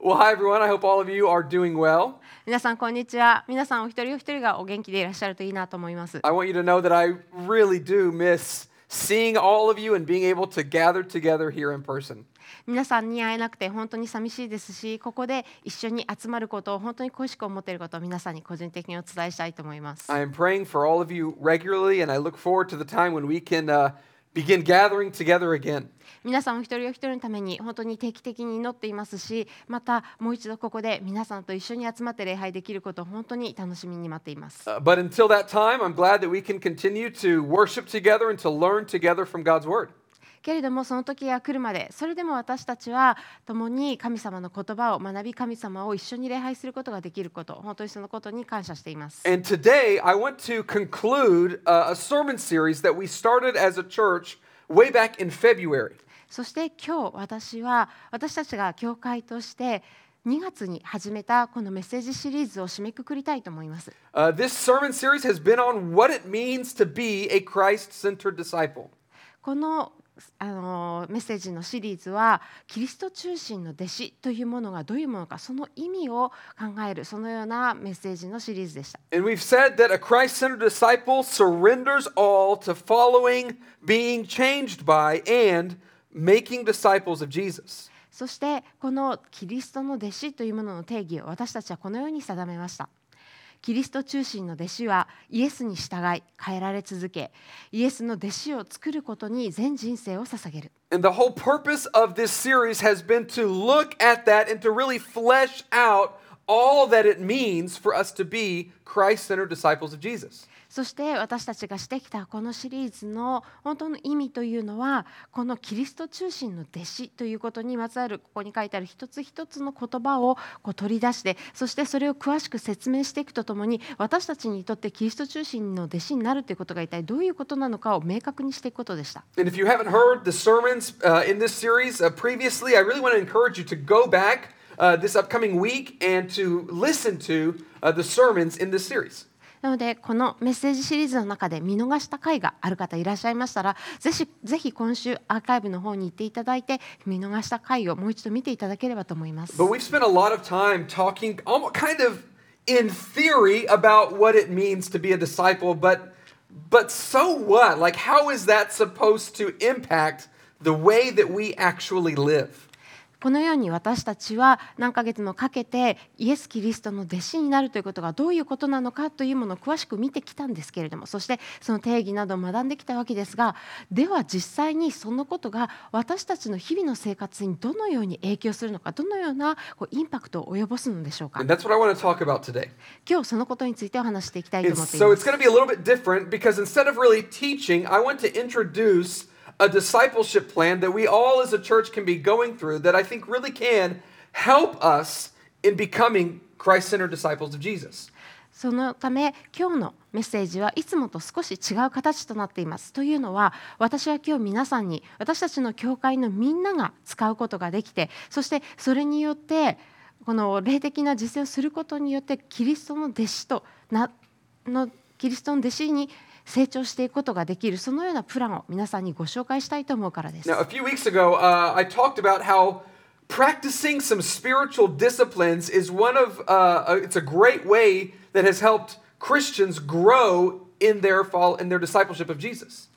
Well, hi everyone. I hope all of you are doing well. 皆さんこんにちは皆さんお一人お一人がお元気でいらっしゃるといいなと思います I want you to know that I really do miss seeing all of you and being able to gather together here in person. 皆さんに会えなくて本当に寂しいですしここで一緒に集まることを本当に恋しく思っていることを皆さんに個人的にお伝えしたいと思います I am praying for all of you regularly, and I look forward to the time when we can uh, begin gathering together again. 皆さんお一人お一人のために本当に定期的に祈っていますしまたもう一度ここで皆さんと一緒に集まって礼拝できることを本当に楽しみに待っています Uh, but until that time, I'm glad that we can continue to worship together and to learn together from God's Word. けれどもその時が来るまでそれでも私たちは共に神様の言葉を学び神様を一緒に礼拝することができること本当にそのことに感謝しています And today, I want to conclude uh, a sermon series that we started as a church way back in February. そして今日私は私たちが教会として2月に始めたこのメッセージシリーズを締めくくりたいと思います。Uh, this sermon series has been on what it means to be a Christ centered disciple. このあのメッセージのシリーズはキリスト中心の弟子というものがどういうものかその意味を考えるそのようなメッセージのシリーズでした。And we've said that a Christ centered disciple surrenders all to following, being changed by, and making disciples of Jesus. そしてこのキリストの弟子というものの定義を私たちはこのように定めました。キリスト中心の弟子はイエスに従い変えられ続けイエスの弟子を作ることに全人生を捧げる And the whole purpose of this series has been to look at that and to really flesh out all that it means for us to be Christ centered disciples of Jesus. そして私たちがしてきたこのシリーズの本当の意味というのはこのキリスト中心の弟子ということにまつわるここに書いてある一つ一つの言葉をこう取り出してそしてそれを詳しく説明していくとともに私たちにとってキリスト中心の弟子になるということが一体どういうことなのかを明確にしていくことでした。なのでこのメッセージシリーズの中で見逃した回がある方いらっしゃいましたらぜひぜひ今週アーカイブの方に行っていただいて見逃した回をもう一度見ていただければと思います。But we've spent a lot of time talking almost kind of in theory about what it means to be a disciple, but but so what? Like how is that supposed to impact the way that we actually live? このように私たちは何ヶ月もかけてイエス・キリストの弟子になるということがどういうことなのかというものを詳しく見てきたんですけれどもそしてその定義などを学んできたわけですがでは実際にそのことが私たちの日々の生活にどのように影響するのかどのようなこうインパクトを及ぼすのでしょうか？And that's what I want to talk about today. 今日そのことについてお話していきたいと It's, 思ってい so ま it's す going to be a little bit different because instead of really teaching, I want to introduce a discipleship plan that we all as a church can be going through that I think really can help us in becoming Christ centered disciples of Jesus. そのため今日のメッセージはいつもと少し違う形となっています。というのは私は今日皆さんに私たちの教会のみんなが使うことができてそしてそれによってこの霊的な実践をすることによってキリストの弟子となのキリストの弟子に成長していくことができるそのようなプランを皆さんにご紹介したいと思うからです。Now, a few weeks ago, uh, I talked about how practicing some spiritual disciplines is one of uh, it's a great way that has helped Christians grow in their fall in their discipleship of Jesus.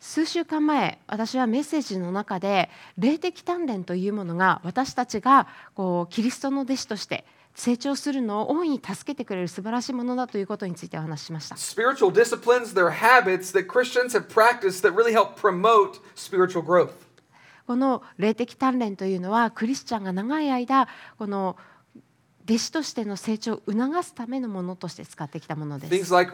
数週間前私はメッセージの中で霊的鍛錬というものが私たちがこうキリストの弟子として成長するのを大いに助けてくれる素晴らしいものだということについてお話ししました Spiritual disciplines, they're habits that Christians have practiced that really help promote spiritual growth. この霊的鍛錬というのはクリスチャンが長い間この弟子としての成長を促すためのものとして使ってきたものです Things like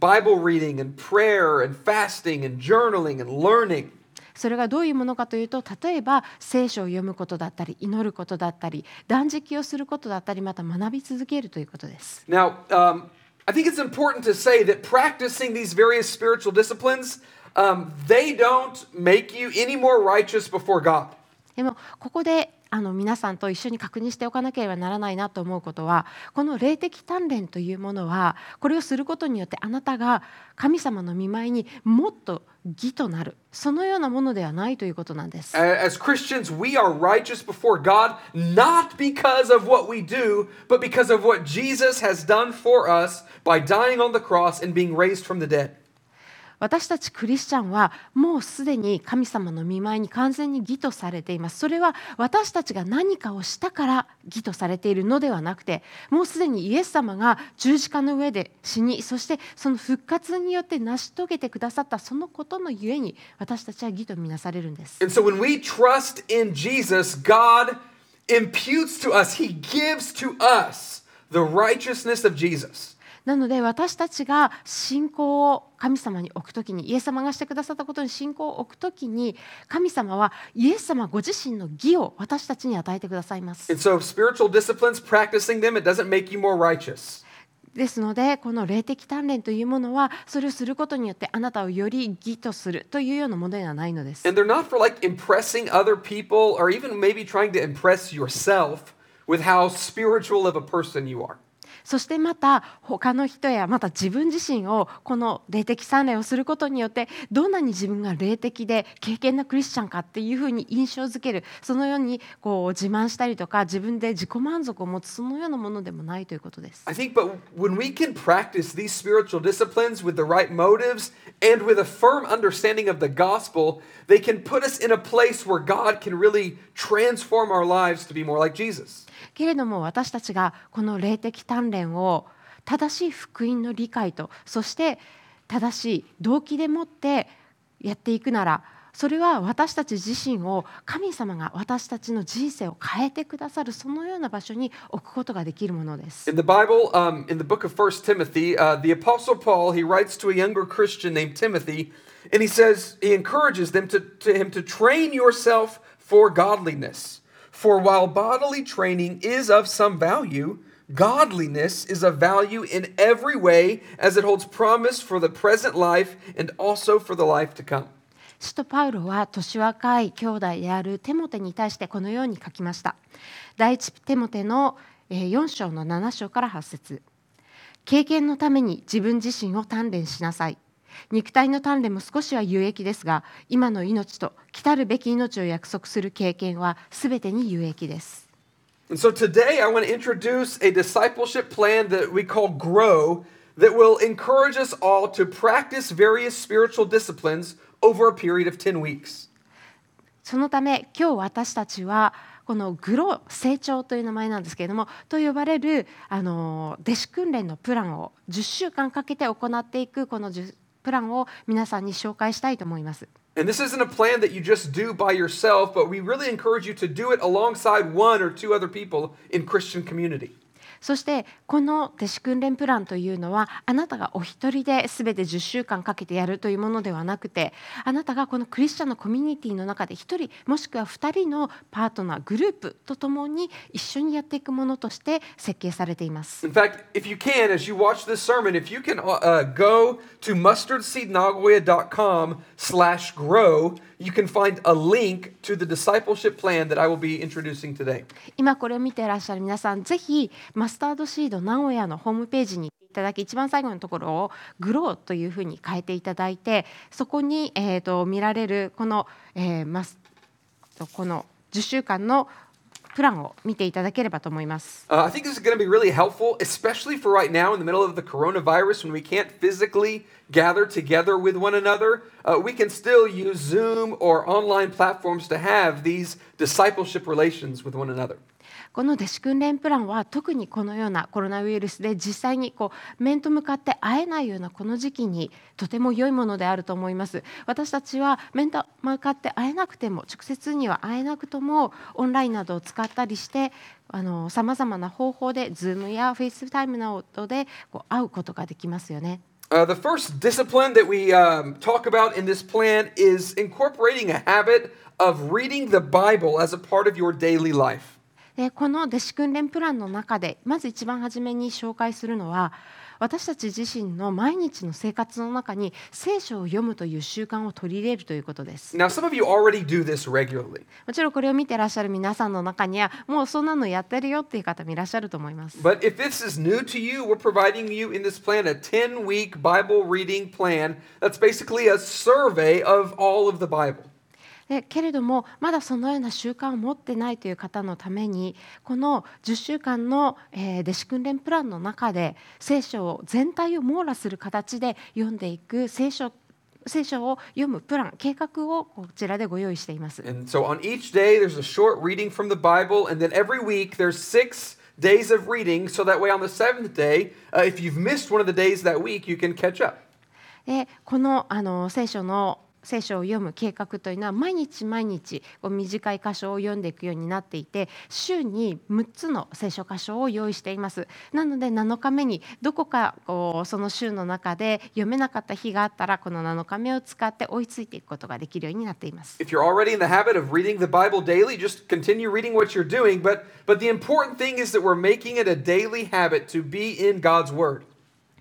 Bible reading and prayer and fasting and journaling and learning. それがどういうものかというと例えば聖書を読むことだったり祈ることだったり断食をすることだったりまた学び続けるということです Now, um, I think it's important to say that practicing these various spiritual disciplines, um, they don't make you any more righteous before God. でもここであの皆さんと一緒に確認しておかなければならないなと思うことはこの霊的鍛錬というものはこれをすることによってあなたが神様の見舞いにもっと義となるそのようなものではないということなんです。As Christians, we are righteous before God not because of what we do, but because of what Jesus has done for us by dying on the cross and being raised from the dead. 私たちクリスチャンはもうすでに神様の見舞いに完全に義とされていますそれは私たちが何かをしたから義とされているのではなくてもうすでにイエス様が十字架の上で死にそしてその復活によって成し遂げてくださったそのことのゆえに私たちは義とみなされるんです And so when we trust in Jesus, God imputes to us, He gives to us the righteousness of Jesus. なので私たちが信仰を神様に置くときにイエス様がしてくださったことに信仰を置くときに神様はイエス様ご自身の義を私たちに与えてくださいます。ですのでこの霊的鍛錬というものはそれをすることによってあなたをより義とするというようなものではないのです。そしてまた他の人やまた自分自身をこの霊的鍛錬をすることによってどんなに自分が霊的で敬虔なクリスチャンかっていうふうに印象づけるそのようにこう自慢したりとか自分で自己満足を持つそのようなものでもないということです。I think, but when we can practice these spiritual disciplines with the right motives and with a firm understanding of the gospel, they can put us in a place where God can really transform our lives to be more like Jesus. けれども私たちがこの霊的鍛錬を正しい福音の理解とそして正しい動機でもってやっていくならそれは私たち自身を神様が私たちの人生を変えてくださるそのような場所に置くことができるものです。In the Bible, um, in the book of First Timothy, uh, the Apostle Paul he writes to a younger Christian named Timothy, and he says he encourages them to, to him to train yourself for godliness. For while bodily training is of some value, godliness is of value in every way, as it holds promise for the present life and also for the life to come. 使徒パウロは年若い兄弟であるテモテに対してこのように書きました。第一テモテのえ4章の7章から8節経験のために自分自身を鍛錬しなさい。肉体の鍛錬も少しは有益ですが、今の命と来たるべき命を約束する経験はすべてに有益です。And so today I want to introduce a discipleship plan that we call GROW that will encourage us all to practice various spiritual disciplines over a period of 10 weeks. そのため今日私たちはこのグロ成長という名前なんですけれどもと呼ばれるあの弟子訓練のプランを10週間かけて行っていくこのプランを皆さんに紹介したいと思います。And this isn't a plan that you just do by yourself, but we really encourage you to do it alongside one or two other people in Christian community. そしてこの弟子訓練プランというのはあなたがお一人で全て10週間かけてやるというものではなくてあなたがこのクリスチャンのコミュニティの中で1人もしくは2人のパートナーグループとともに一緒にやっていくものとして設計されています。In fact, if you can, as you watch this sermon, if you can uh, go to mustardseednagoya.com slash grow, you can find a link to the discipleship plan that I will be introducing today. 今これを見ていらっしゃる皆さんぜひマスタードシード名古屋のホームページに行っていただき一番最後のところをグローというふうに変えていただいてそこに、えー、と見られるこの,、えーマスこの10週間のプランを見ていただければと思います。 Uh, I think this is going to be really helpful, especially for right now in the middle of the coronavirus when we can't physically gather together with one another. Uh, we can still use Zoom or online platforms to have these discipleship relations with one another. この弟子訓練プランは特にこのようなコロナウイルスで実際にこう面と向かって会えないようなこの時期にとても良いものであると思います私たちは面と向かって会えなくても直接には会えなくともオンラインなどを使ったりしてさまざまな方法で Zoom や FaceTime などでこう会うことができますよね。Uh, the first discipline that we um, talk about in this plan is incorporating a habit of reading the Bible as a part of your daily life. でこの弟子訓練プランの中でまず一番初めに紹介するのは私たち自身の毎日の生活の中に聖書を読むという習慣を取り入れるということです Now, some of you already do this regularly, もちろんこれを見てらっしゃる皆さんの中にはもうそんなのやってるよっていう方もいらっしゃると思います but if this is new to you, we're providing you in this plan a 10 week Bible reading plan that's basically a survey of all of the Bible. でけれどもまだそのような習慣を持ってないという方のためにこの10週間の弟子訓練プランの中で聖書を全体を網羅する形で読んでいく聖書聖書を読むプラン計画をこちらでご用意しています。でこのあの聖書の聖書を読む計画というのは毎日毎日こう短い箇所を読んでいくようになっていて週に6つの聖書箇所を用意していますなので7日目にどこかこうその週の中で読めなかった日があったらこの7日目を使って追いついていくことができるようになっています If you're already in the habit of reading the Bible daily, just continue reading what you're doing. But, but the important thing is that we're making it a daily habit to be in God's Word.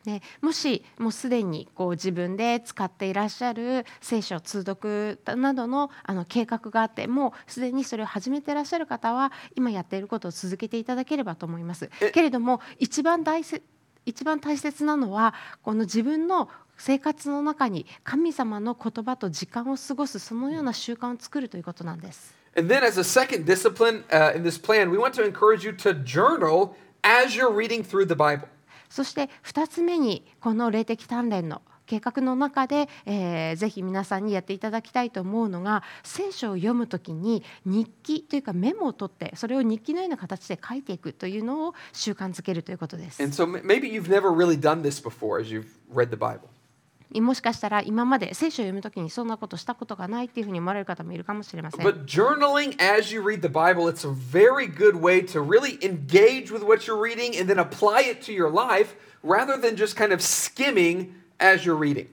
でもしもうすでにこう自分で使っていらっしゃる聖書通読などのあの計画があってもうすでにそれを始めていらっしゃる方は今やっていることを続けていただければと思います。けれども一番大切一番大切なのはこの自分の生活の中に神様の言葉と時間を過ごすそのような習慣を作るということなんです。And then, as a second discipline uh, in this plan, we want to encourage you to journal as you're reading through the Bible. そして2つ目にこの霊的鍛錬の計画の中で、えーぜひ皆さんにやっていただきたいと思うのが聖書を読むときに日記というかメモを取ってそれを日記のような形で書いていくというのを習慣づけるということです。And so m- maybe you've never really done this before as you've read the Bible. もしかしたら今まで聖書を読むときにそんなことしたことがないっていうふうに思われる方もいるかもしれません。But journaling as you read the Bible, it's a very good way to really engage with what you're reading and then apply it to your life rather than just kind of skimming as you're reading.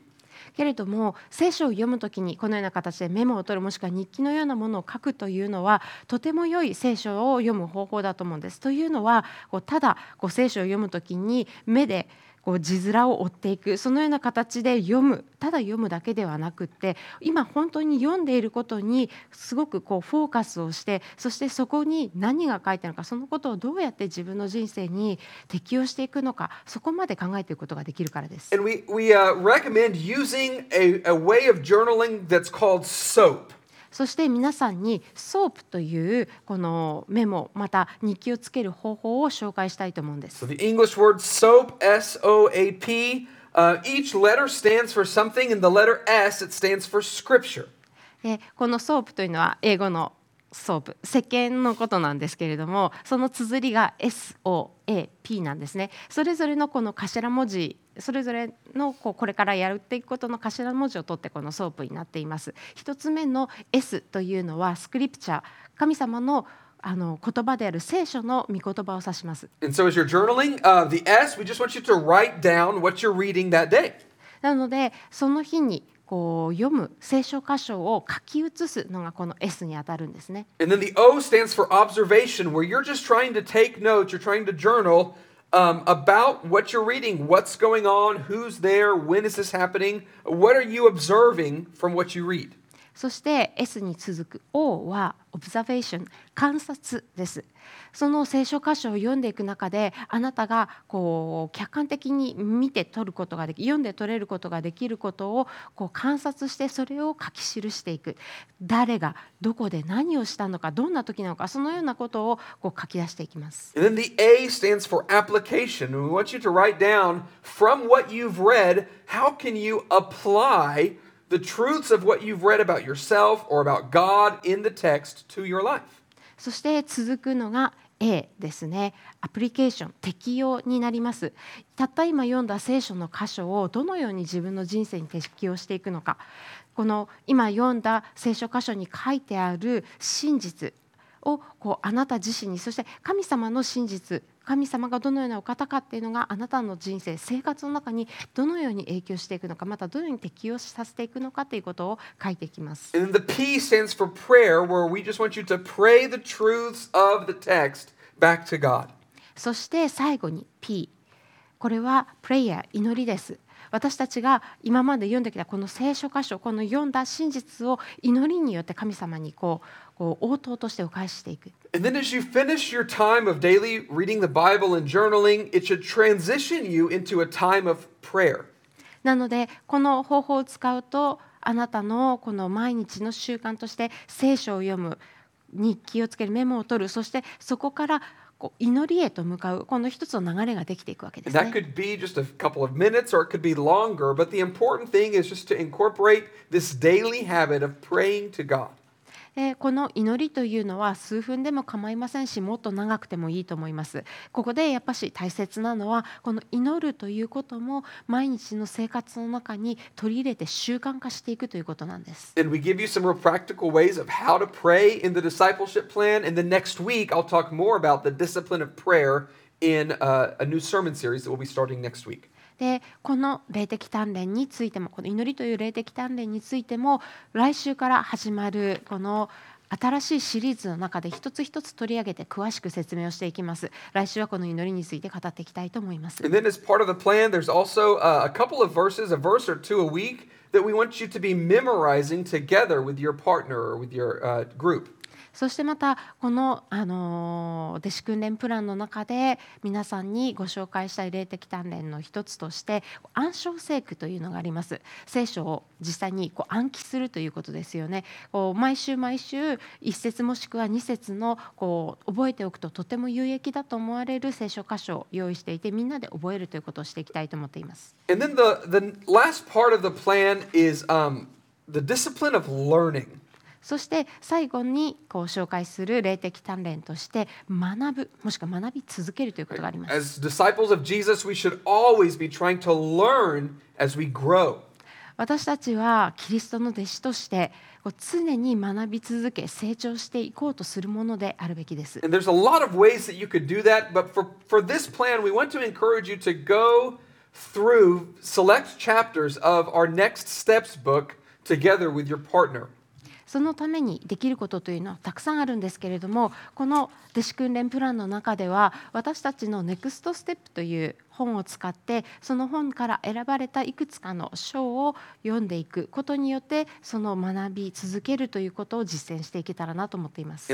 けれども聖書を読むときにこのような形でメモを取るもしくは日記のようなものを書くというのはとても良い聖書を読む方法だと思うんです。というのはこうただこう聖書を読むときに目でこう字面を追っていくそのような形で読むただ読むだけではなくって今本当に読んでいることにすごくこうフォーカスをしてそしてそこに何が書いてあるのかそのことをどうやって自分の人生に適用していくのかそこまで考えていくことができるからです。And we, we uh, recommend using a, a way of journaling that's called SOAP. そして皆さんにソープというこのメモまた日記をつける方法を紹介したいと思うんです So。the English word SOAP, S O A P, uh, each letter stands for something, and the letter S, it stands for scripture. でこのソープというのは英語のSOAP 石鹸のことなんですけれどもその綴りが SOAP なんですね。それぞれのこの頭文字それぞれのこうこれからやっていくことの頭文字を取ってこの SOAP になっています。一つ目の S というのは Scripture 神様のあの言葉である聖書の御言葉を指します。And so as you're journaling, uh, the S, we just want you to write down what you're reading that day. なのでその日にこう読む聖書箇所を書き写すのがこの S にあたるんですね。 And then the O stands for observation, where you're just trying to take notes, you're trying to journal um, about what you're reading, what's going on, who's there, when is this happening, what are you observing from what you read. そして S に続く O は Observation 観察です。その聖書箇所を読んでいく中であなたがこう客観的に見て取ることができ読んで取れることができることをこう観察してそれを書き記していく誰がどこで何をしたのかどんな時なのかそのようなことをこう書き出していきます。And then the A stands for application. We want you to write down from what you've read, how can you apply the truths of what you've read about yourself or about God in the text to your life? そして続くのが A ですね。アプリケーション、適用になります。たった今読んだ聖書の箇所をどのように自分の人生に適用していくのか。この今読んだ聖書箇所に書いてある真実をこうあなた自身にそして神様の真実神様がどのようなお方かっていうのがあなたの人生生活の中にどのように影響していくのかまたどのように適用させていくのかということを書いていきます。And the P stands for prayer, where we just want you to pray the truths of the text back to God. そして最後に P これはプレイヤー祈りです私たちが今まで読んできたこの聖書箇所この読んだ真実を祈りによって神様にこうこう応答としてお返ししていく And then as you finish your time of daily reading the Bible and journaling, it should transition you into a time of prayer. なのでこの方法を使うとあなたのこの毎日の習慣として聖書を読む日記をつけるメモを取るそしてそこからこう祈りへと向かうこの一つの流れができていくわけで And す that ね。could be just a couple of minutes or it could be longer, but the important thing is just to incorporate this daily habit of praying to God. でこの祈りというのは数分でも構いませんしもっと長くてもいいと思います。ここでやっぱし大切なのはこの祈るということも毎日の生活の中に取り入れて習慣化していくということなんです。And we give you some real practical ways of how to pray in the discipleship plan. And the next week, I'll talk more about the discipline of prayer in uh, a new sermon series that we'll be starting next week. でこの霊的鍛錬についてもこの祈りという霊的鍛錬についても来週から始まるこの新しいシリーズの中で一つ一つ取り上げて詳しく説明をしていきます。来週はこの祈りについて語っていきたいと思います。And then, as part of the plan, there's also a couple of verses, a verse or two a week, that we want you to be memorizing together with your partner or with your uh, group. そしてまたこの、あの弟子訓練プランの中で皆さんにご紹介したい霊的鍛錬の一つとして暗唱聖句というのがあります。聖書を実際にこう暗記するということですよね。こう毎週毎週一節もしくは二節のこう覚えておくととても有益だと思われる聖書箇所を用意していてみんなで覚えるということをしていきたいと思っています。And then the, the last part of the plan is um, the discipline of learning. そして最後にこう紹介する霊的鍛錬として学ぶもしくは学び続けるということがあります As disciples of Jesus, we should always be trying to learn as we grow. 私たちはキリストの弟子として常に学び続け成長していこうとするものであるべきです。And there's a lot of ways that you could do that, but for, for this plan, we want to encourage you to go through select chapters of our Next Steps book together with your partner. そのためにできることというのはたくさんあるんですけれどもこの弟子訓練プランの中では私たちのネクストステップという本を使ってその本から選ばれたいくつかの章を読んでいくことによってその学び続けるということを実践していけたらなと思っています。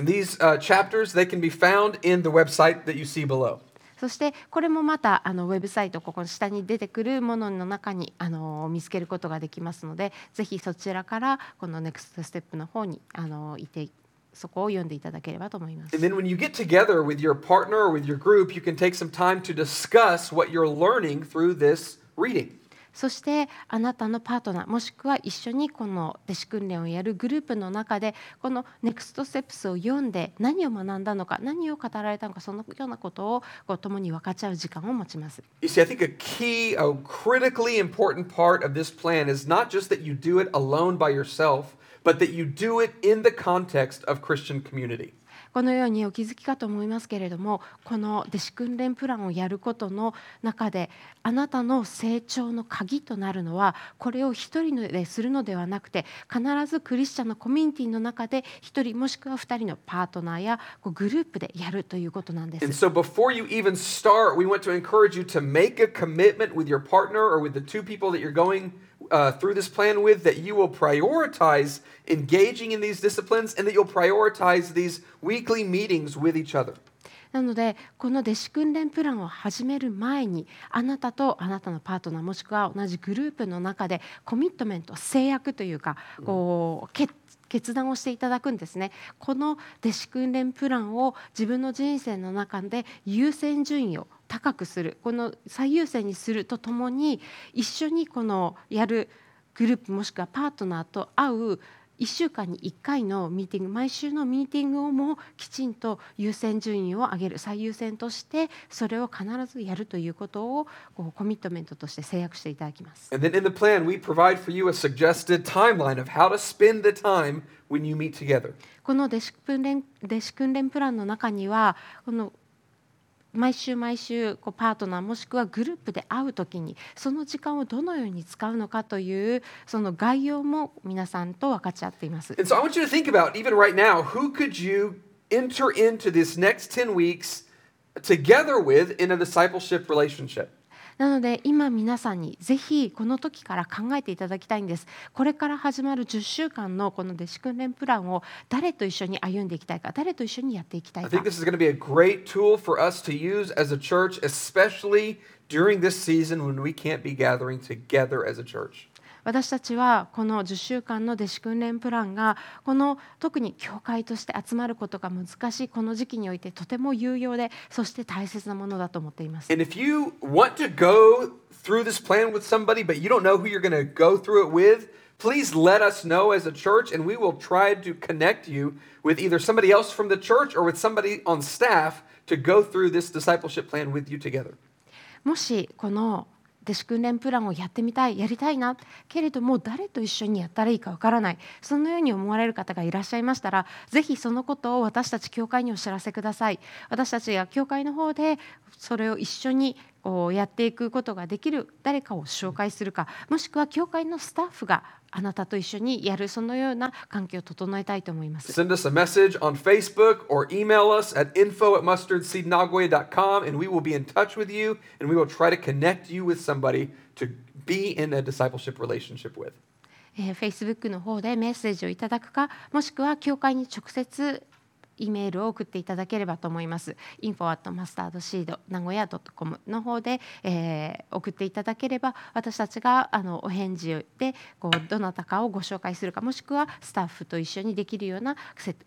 そしてこれもまたあのウェブサイトここの下に出てくるものの中にあの見つけることができますのでぜひそちらからこの Next Step の方にあのいてそこを読んでいただければと思います。And then when you get together with your partner or with your group, you can take some time to discuss what you're learning through this reading. そしてあなたのパートナーもしくは一緒にこの弟子訓練をやるグループの中でこの Next Steps を読んで何を学んだのか何を語られたのかそのようなことをこう共に分かち合う時間を持ちます。You see, I think a key, a critically important part of this plan is not just that you do it alone by yourself, but that you do it in the context of Christian community. このようにお気づきかと思いますけれどもこの弟子訓練プランをやることの中であなたの成長の鍵となるのはこれを一人でするのではなくて必ずクリスチャンのコミュニティの中で一人もしくは二人のパートナーやこうグループでやるということなんで And。so before you even start, we want to encourage you to make a commitment with your partner or with the two people that you're going uh, through this plan with that you will prioritize engaging in these disciplines and that you'll prioritize these weekly meetings with each other. なのでこの弟子訓練プランを始める前にあなたとあなたのパートナーもしくは同じグループの中でコミットメント制約というかこう決決断をしていただくんですねこの弟子訓練プランを自分の人生の中で優先順位を高くするこの最優先にするとともに一緒にこのやるグループもしくはパートナーと会う1週間に1回のミーティング毎週のミーティングをもきちんと優先順位を上げる最優先としてそれを必ずやるということをこうコミットメントとして制約していただきます。And then in the plan, we provide for you a suggested timeline of how to spend the time when you meet together. この弟子訓練弟子訓練プランの中にはこの毎週毎週こうパートナーもしくはグループで会う時にその時間をどのように使うのかというその概要も皆さんと分かち合っています。And so I want you to think about, even right now, who could you enter into this next 10 weeks together with in a discipleship relationship? なので今皆さんにぜひこの時から考えていただきたいんです。これから始まる10週間のこの弟子訓練プランを誰と一緒に歩んでいきたいか、誰と一緒にやっていきたい I think。this is going to be a great tool for us to use as a church, especially during this season when we can't be gathering together as a church. 私たちはこの10週間の弟子訓練プランがこの特に教会として集まることが難しいこの時期においてとても有用でそして大切なものだと思っています。And if you want to go through this plan with somebody, but you don't know who you're going to go through it with, please let us know as a church, and we will try to connect you with either somebody else from the church or with somebody on staff to go through this discipleship plan with you together. もしこの弟子訓練プランをやってみたいやりたいな。けれども誰と一緒にやったらいいかわからない。そのように思われる方がいらっしゃいましたらぜひそのことを私たち教会にお知らせください。私たちが教会の方でそれを一緒にこうやっていくことができる誰かを紹介するかもしくは教会のスタッフがあなたと一緒にやるそのような環境を整えたいと思います Send us a message on Facebook or email us at info at mustardseednagoya.com, and we will be in touch with you, and we will try to connect you with somebody to be in a discipleship relationship with. えー、Facebook の方でメッセージをいただくかもしくは教会に直接イメールを送っていただければと思います。info at mustardseed 名古屋 .com の方で、えー送っていただければ私たちがあのお返事でこうどなたかをご紹介するかもしくはスタッフと一緒にできるような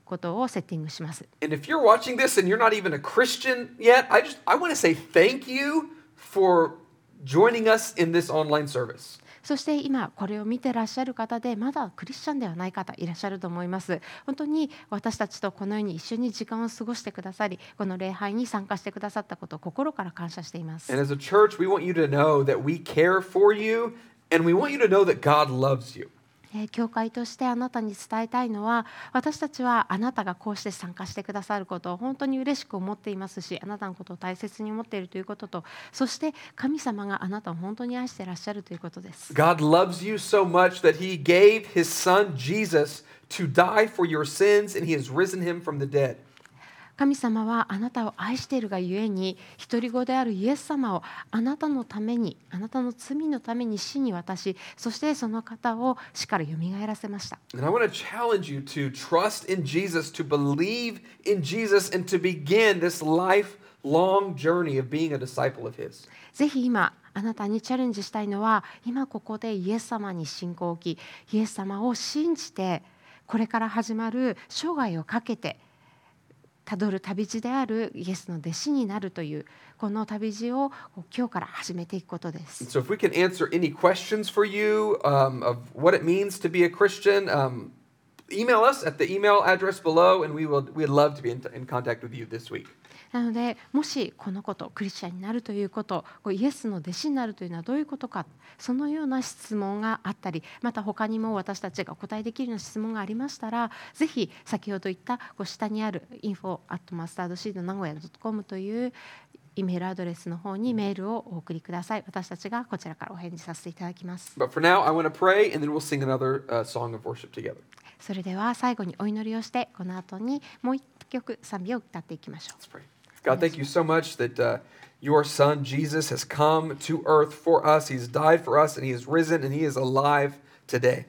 ことをセッティングします。And if you're watching this and you're not even a Christian yet, I just I want to say thank you for joining us in this online service. そして今これを見てらっしゃる方でまだクリスチャンではない方いらっしゃると思います本当に私たちとこのように一緒に時間を過ごしてくださりこの礼拝に参加してくださったことを心から感謝しています And as a church, we want you to know that we care for you and we want you to know that God loves you. え教会としてあなたに伝えたいのは私たちはあなたがこうして参加してくださることを本当に嬉しく思っていますしあなたのことを大切に思っているということとそして神様があなたを本当に愛していらっしゃるということです God loves you so much that he gave his son Jesus to die for your sins and he has risen him from the dead. 神様はあなたを愛しているがゆえに独り子であるイエス様をあなたのためにあなたの罪のために死に渡しそしてその方を死からよみがえらせました And I want to challenge you to trust in Jesus, to believe in Jesus, and to begin this lifelong journey of being a disciple of his. ぜひ今あなたにチャレンジしたいのは今ここでイエス様に信仰を置きイエス様を信じてこれから始まる生涯をかけてたどる旅路であるイエスの弟子になるというこの旅路を今日から始めていくことで And す。 so, if we can answer any questions for you um, of what it means to be a Christian, um, email us at the email address below, and we will we'd love to be in, in contact with you this week. なのでもしこのことクリスチャンになるということイエスの弟子になるというのはどういうことかそのような質問があったりまた他にも私たちがお答えできるような質問がありましたらぜひ先ほど言ったこう下にある info at mustardseed 名古屋 .com というイメールアドレスの方にメールをお送りください私たちがこちらからお返事させていただきます But for now, I want to pray, and then we'll sing another uh, song of worship together. それでは最後にお祈りをしてこの後にもう一曲賛美を歌っていきましょう Let's pray. God, thank you so much that uh, your son Jesus has come to earth for us. He's died for us, and he is risen, and he is alive today.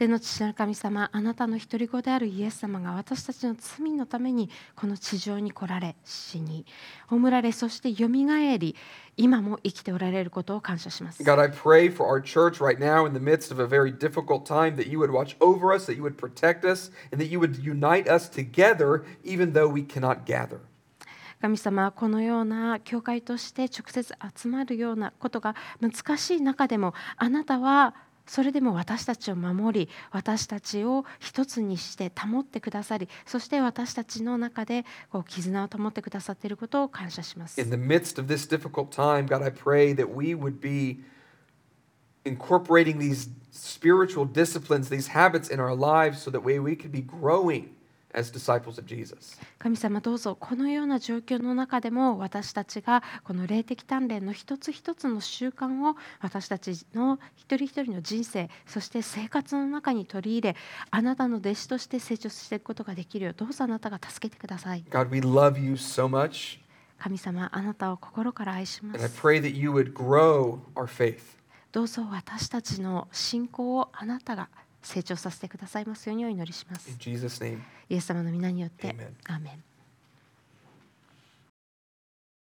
天の父なる神様あなたの一人子であるイエス様が私たちの罪のためにこの地上に来られ死に葬られそしてよみがえり今も生きておられることを感謝します God, I pray for our church right now in the midst of a very difficult time that you would watch over us, that you would protect us, and that you would unite us together even though we cannot gather. 神様はこのような教会として直接集まるようなことが難しい中でもあなたはそれでも私たちを守り私たちを一つにして保ってくださりそして私たちの中でこう絆を保ってくださっていることを感謝します In the midst of this difficult time, God, I pray that we would be incorporating these spiritual disciplines, these habits in our lives so that way we could be growing as disciples of Jesus. 神様どうぞこのような状況の中でも私たちがこの霊的鍛錬の一つ一つの習慣を私たちの一人一人の人生そして生活の中に取り入れあなたの弟子として成長していくことができるようどうぞあなたが助けてください God, we love you so much. 神様あなたを心から愛しま And I す pray that you would grow our faith. どうぞ私たちの信仰をあなたが成長させてくださいますようにお祈りします.イエス様の皆によって.アーメン